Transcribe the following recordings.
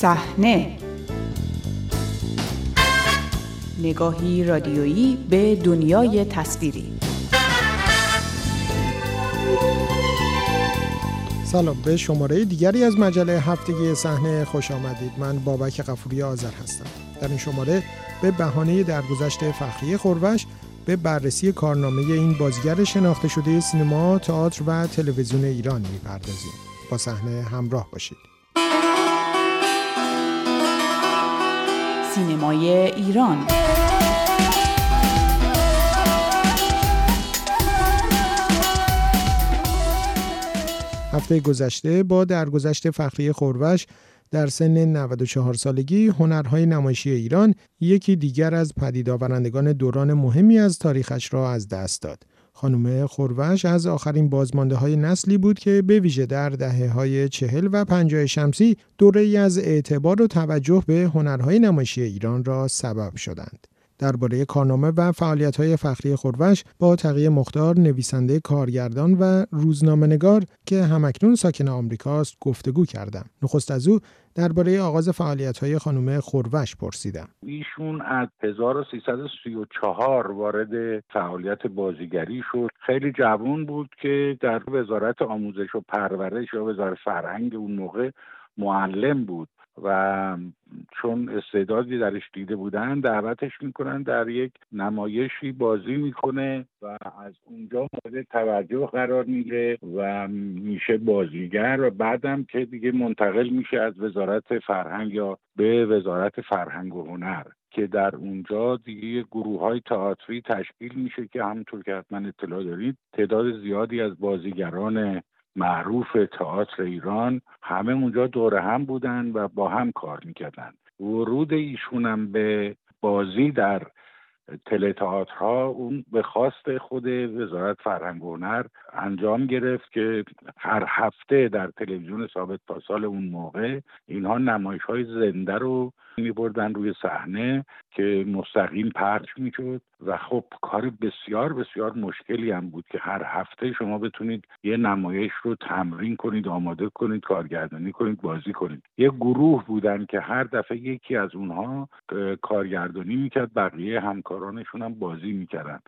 صحنه نگاهی رادیویی به دنیای تصویری سلام به شماره دیگری از مجله هفتگی صحنه خوش آمدید من بابک قفوری آذر هستم در این شماره به بهانه درگذشت فخری خورش به بررسی کارنامه این بازیگر شناخته شده سینما، تئاتر و تلویزیون ایران می‌پردازیم. با صحنه همراه باشید. سینمای ایران هفته گذشته با درگذشت فخری خورش در سن 94 سالگی هنرهای نمایشی ایران یکی دیگر از پدید آورندگان دوران مهمی از تاریخش را از دست داد. خانم خورش از آخرین بازمانده های نسلی بود که به ویژه در دهه های چهل و پنجاه شمسی دوره از اعتبار و توجه به هنرهای نمایشی ایران را سبب شدند. درباره کارنامه و های فخری خورش با تقیه مختار نویسنده کارگردان و روزنامه‌نگار که همکنون ساکن آمریکاست گفتگو کردم. نخست از او درباره آغاز های خانم خورش پرسیدم. ایشون از 1334 وارد فعالیت بازیگری شد. خیلی جوان بود که در وزارت آموزش و پرورش یا وزارت فرهنگ اون موقع معلم بود و چون استعدادی درش دیده بودن دعوتش می‌کنن در یک نمایشی بازی می‌کنه و از اونجا مورد توجه قرار می‌گیره و میشه بازیگر و بعدم که دیگه منتقل میشه از وزارت فرهنگ یا به وزارت فرهنگ و هنر که در اونجا دیگه گروه های تئاتری تشکیل میشه که همونطور که حتما اطلاع دارید تعداد زیادی از بازیگران معروف تئاتر ایران همه اونجا دور هم بودن و با هم کار می‌کردن. ورود ایشونم به بازی در تلتئاترها اون به خواست خود وزارت فرهنگ هنر انجام گرفت که هر هفته در تلویزیون ثابت تا سال اون موقع اینها نمایش های زنده رو می بردن روی صحنه که مستقیم پخش می‌شد. و خب کار بسیار بسیار مشکلی هم بود که هر هفته شما بتونید یه نمایش رو تمرین کنید آماده کنید کارگردانی کنید بازی کنید. یه گروه بودن که هر دفعه یکی از اونها کارگردانی می‌کرد بقیه همکارانشون هم بازی می‌کردن.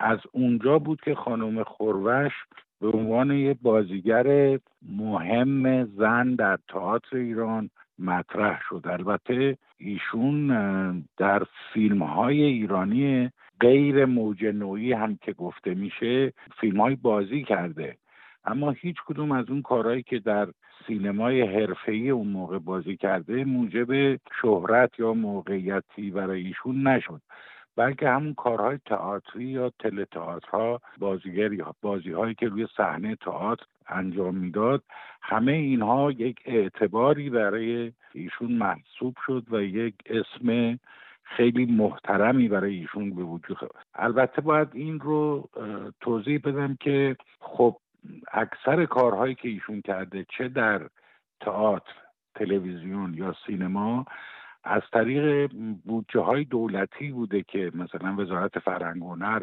از اونجا بود که خانم خورش به عنوان یه بازیگر مهم زن در تئاتر ایران مطرح شد. البته ایشون در فیلم های ایرانی غیر موج نوعی هم که گفته میشه فیلم های بازی کرده. اما هیچ کدوم از اون کارهایی که در سینمای حرفه‌ای اون موقع بازی کرده موجب شهرت یا موقعیتی برای ایشون نشد. بلکه همون کارهای تئاتری یا تلتئاترها بازیگری بازی هایی که روی صحنه تئاتر انجام می‌داد همه اینها یک اعتباری برای ایشون محسوب شد و یک اسم خیلی محترمی برای ایشون به وجود البته باید این رو توضیح بدم که خب اکثر کارهایی که ایشون کرده چه در تئاتر تلویزیون یا سینما از طریق بودجه های دولتی بوده که مثلا وزارت فرهنگ و هنر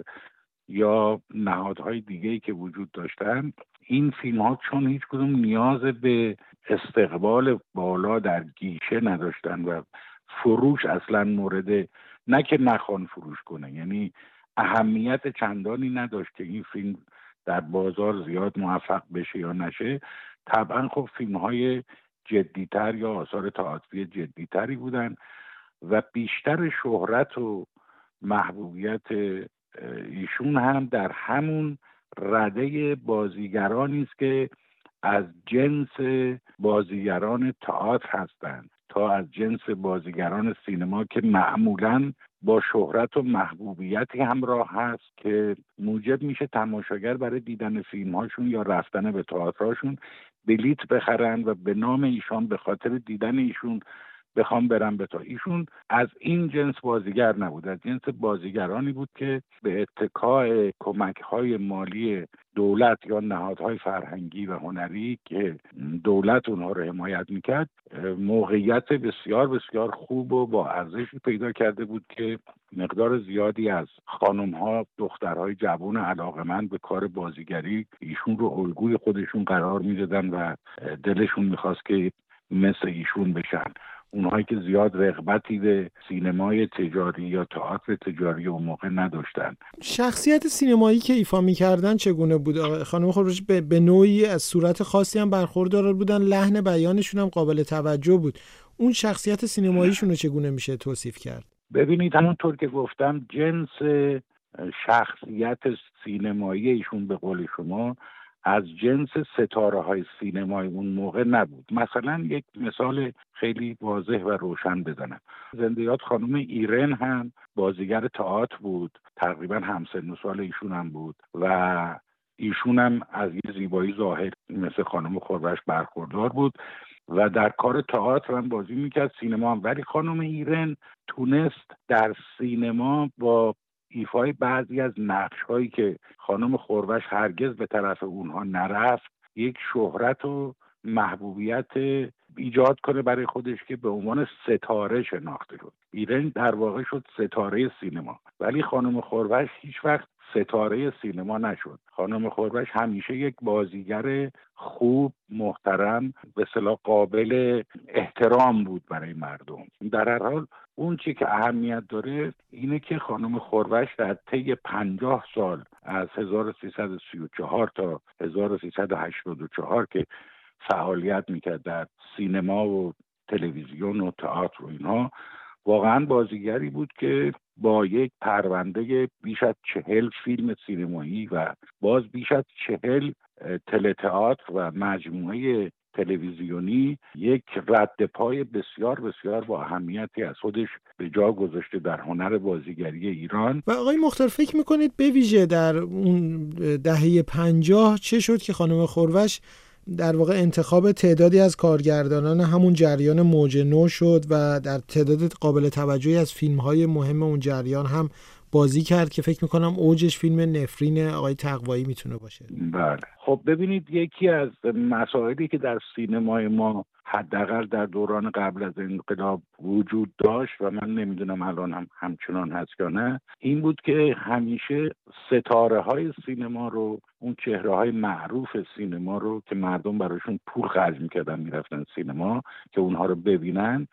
یا نهادهای دیگه که وجود داشتن این فیلم ها چون هیچ کدوم نیاز به استقبال بالا در گیشه نداشتن و فروش اصلا مورد نه که نخوان فروش کنه یعنی اهمیت چندانی نداشت که این فیلم در بازار زیاد موفق بشه یا نشه. طبعا خب فیلم های جدیتر یا آثار تئاتری جدیتری بودن و بیشتر شهرت و محبوبیت ایشون هم در همون رده بازیگرانی است که از جنس بازیگران تئاتر هستند تا از جنس بازیگران سینما که معمولا با شهرت و محبوبیتی همراه هست که موجب میشه تماشاگر برای دیدن فیلم هاشون یا رفتن به تئاترهاشون بلیت بخرن و به نام ایشان به خاطر دیدن ایشون بخوام برم به تا ایشون از این جنس بازیگر نبود از جنس بازیگرانی بود که به اتکاع کمک های مالی دولت یا نهادهای فرهنگی و هنری که دولت اونها رو حمایت می‌کرد موقعیت بسیار بسیار خوب و با ارزشی پیدا کرده بود که مقدار زیادی از خانم ها دخترهای جوان علاقمند به کار بازیگری ایشون رو الگوی خودشون قرار می‌دادن و دلشون می‌خواست که مثل ایشون بشن. اونهایی که زیاد رغبتی به سینمای تجاری یا تئاتر تجاری اون موقع نداشتن. شخصیت سینمایی که ایفا می‌کردن چگونه بود؟ خانم خروش به, به نوعی از صورت خاصی هم برخوردار بودن لحن بیانشون هم قابل توجه بود. اون شخصیت سینماییشون رو چگونه میشه توصیف کرد؟ ببینید همونطور که گفتم جنس شخصیت سینمایی ایشون به قول شما از جنس ستاره های سینمای اون موقع نبود. مثلا یک مثال خیلی واضح و روشن بزنم. زندیات خانم ایرن هم بازیگر تئاتر بود. تقریبا همسن و سال ایشون هم بود و ایشون هم از یه زیبایی ظاهر مثل خانم خوربش برخوردار بود و در کار تئاتر هم بازی می‌کرد سینما هم. ولی خانم ایرن تونست در سینما با ایفای بعضی از نقش هایی که خانم خوربش هرگز به طرف اونها نرفت یک شهرت و محبوبیت ایجاد کنه برای خودش که به عنوان ستاره شناخته شد. ایرن در واقع شد ستاره سینما. ولی خانم خوربش هیچ وقت ستاره سینما نشد. خانم خوربش همیشه یک بازیگر خوب محترم به صلاح قابل احترام بود برای مردم. در هر حال اون چی که اهمیت داره اینه که خانم خوربش در طی پنجاه سال از 1334 تا 1384 که فعالیت می‌کرد در سینما و تلویزیون و تئاتر و اینها واقعا بازیگری بود که با یک پرونده بیش از چهل فیلم سینمایی و باز بیش از چهل تلتئاتر و مجموعه تلویزیونی یک رد پای بسیار بسیار با اهمیتی از خودش به جا گذاشته در هنر بازیگری ایران. و آقای مختار فکر می‌کنید به ویژه در اون دهه پنجاه چه شد که خانم خوروش در واقع انتخاب تعدادی از کارگردانان همون جریان موج نو شد و در تعداد قابل توجهی از فیلم های مهم اون جریان هم بازی کرد که فکر می‌کنم اوجش فیلم نفرین آقای تقوایی می‌تونه باشه. بله. خب ببینید یکی از مسائلی که در سینمای ما حداقل در دوران قبل از انقلاب وجود داشت و من نمی‌دونم الان هم همچنان هست یا نه این بود که همیشه ستاره های سینما رو اون چهره های معروف سینما رو که مردم براشون پول خرج می‌کردن می‌رفتن سینما که اونها رو ببینن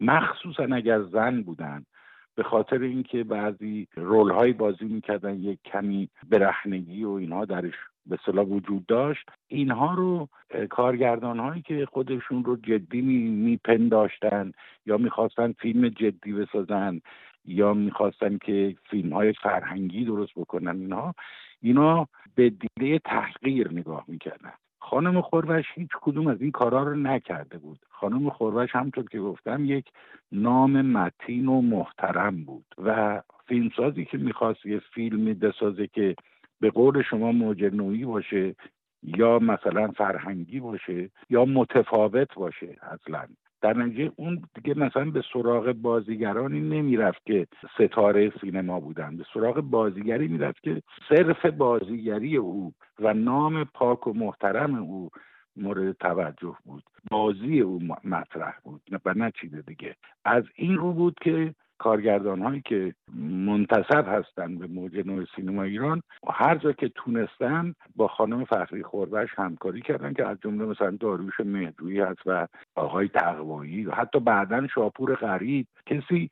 مخصوصا اگر زن بودن. به خاطر اینکه بعضی رول بازی می‌کردن یک کمی برهنگی و اینها درش به صلاح وجود داشت. اینها رو کارگردان هایی که خودشون رو جدی میپنداشتن یا می‌خواستن فیلم جدی بسازن یا می‌خواستن که فیلم های فرهنگی درست بکنن اینها اینا به دیده تحقیر نگاه می‌کردن. خانم خوربش هیچ کدوم از این کارا رو نکرده بود. خانم خوربش همطور که گفتم یک نام متین و محترم بود و فیلمسازی که می‌خواست یه فیلمی بسازه که به قول شما موج نوعی باشه یا مثلا فرهنگی باشه یا متفاوت باشه اصلا. در نتیجه اون دیگه مثلا به سراغ بازیگرانی نمی‌رفت که ستاره سینما بودن. به سراغ بازیگری می‌رفت که صرف بازیگری او و نام پاک و محترم او مورد توجه بود. بازی او مطرح بود. و نه چیز دیگه. از این رو بود که کارگردان هایی که منتصب هستند به موج نوع سینما ایران هر جا که تونستن با خانم فخری خوربش همکاری کردن که از جمله مثلا داروش مهدویی هست و آقای تقوایی و حتی بعدا شاپور غریب. کسی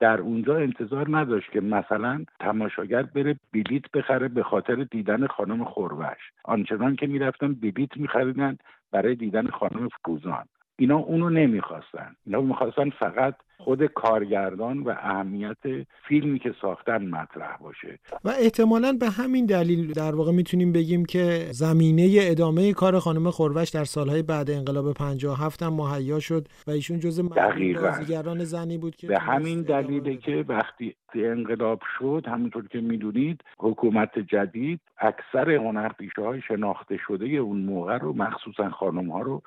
در اونجا انتظار نداشت که مثلا تماشاگر بره بلیت بخره به خاطر دیدن خانم خوربش آنچنان که می‌رفتن بلیت میخریدن برای دیدن خانم فروزان. اینا اونو نمی‌خواستن. اینا می‌خواستن فقط خود کارگردان و اهمیت فیلمی که ساختن مطرح باشه. و احتمالا به همین دلیل در واقع می‌تونیم بگیم که زمینه ادامه کار خانم خوربش در سالهای بعد انقلاب 57 هم مهیا شد و ایشون جز بازیگران زنی بود که به همین دلیله که وقتی انقلاب شد همونطور که می‌دونید حکومت جدید اکثر هنرپیشه های شناخته شده اون موقع رو مخصوصا خانم ها رو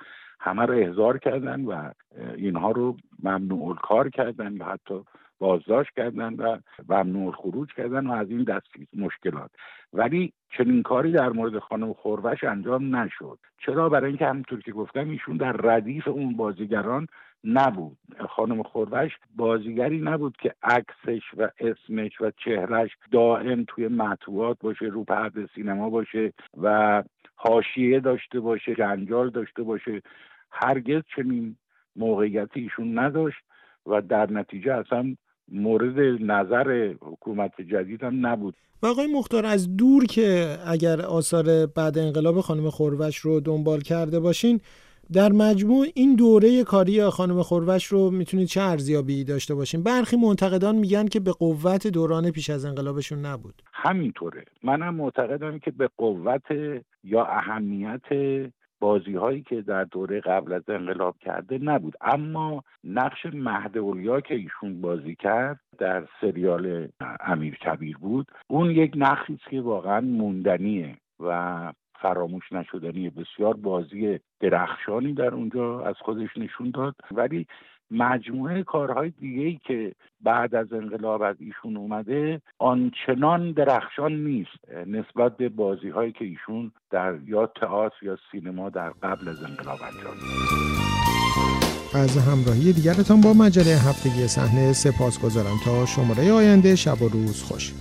همه رو احضار کردن و اینها رو ممنوع کار کردن و حتی بازداشت کردن و ممنوع خروج کردن و از این دست مشکلات. ولی چنین کاری در مورد خانم خوربش انجام نشد. چرا؟ برای اینکه همونطور که گفتم ایشون در ردیف اون بازیگران نبود. خانم خوربش بازیگری نبود که عکسش و اسمش و چهرش دائم توی مطبوعات باشه رو پرده سینما باشه و حاشیه داشته باشه جنجال داشته باشه. هرگز چنین موقعیت ایشون نداشت و در نتیجه اصلا مورد نظر حکومت جدید هم نبود. و آقای مختار از دور که اگر آثار بعد انقلاب خانم خوروش رو دنبال کرده باشین در مجموع این دوره کاری خانم خوروش رو می‌تونید چه ارزیابی داشته باشین؟ برخی منتقدان میگن که به قوت دوران پیش از انقلابشون نبود. همینطوره. منم معتقدم که به قوت یا اهمیت بازی هایی که در دوره قبل از انقلاب کرده نبود. اما نقش مهد که ایشون بازی کرد در سریال امیر کبیر بود اون یک نقشی است که واقعا موندنیه و فراموش نشدنی بسیار بازی درخشانی در اونجا از خودش نشون داد. ولی مجموعه کارهای دیگه ای که بعد از انقلاب از ایشون اومده آنچنان درخشان نیست نسبت به بازی هایی که ایشون در یا تئاتر یا سینما در قبل از انقلاب انجام از همراهی دیگرتان با مجله هفتگی صحنه سپاس گذارم تا شماره آینده شب و روز خوش.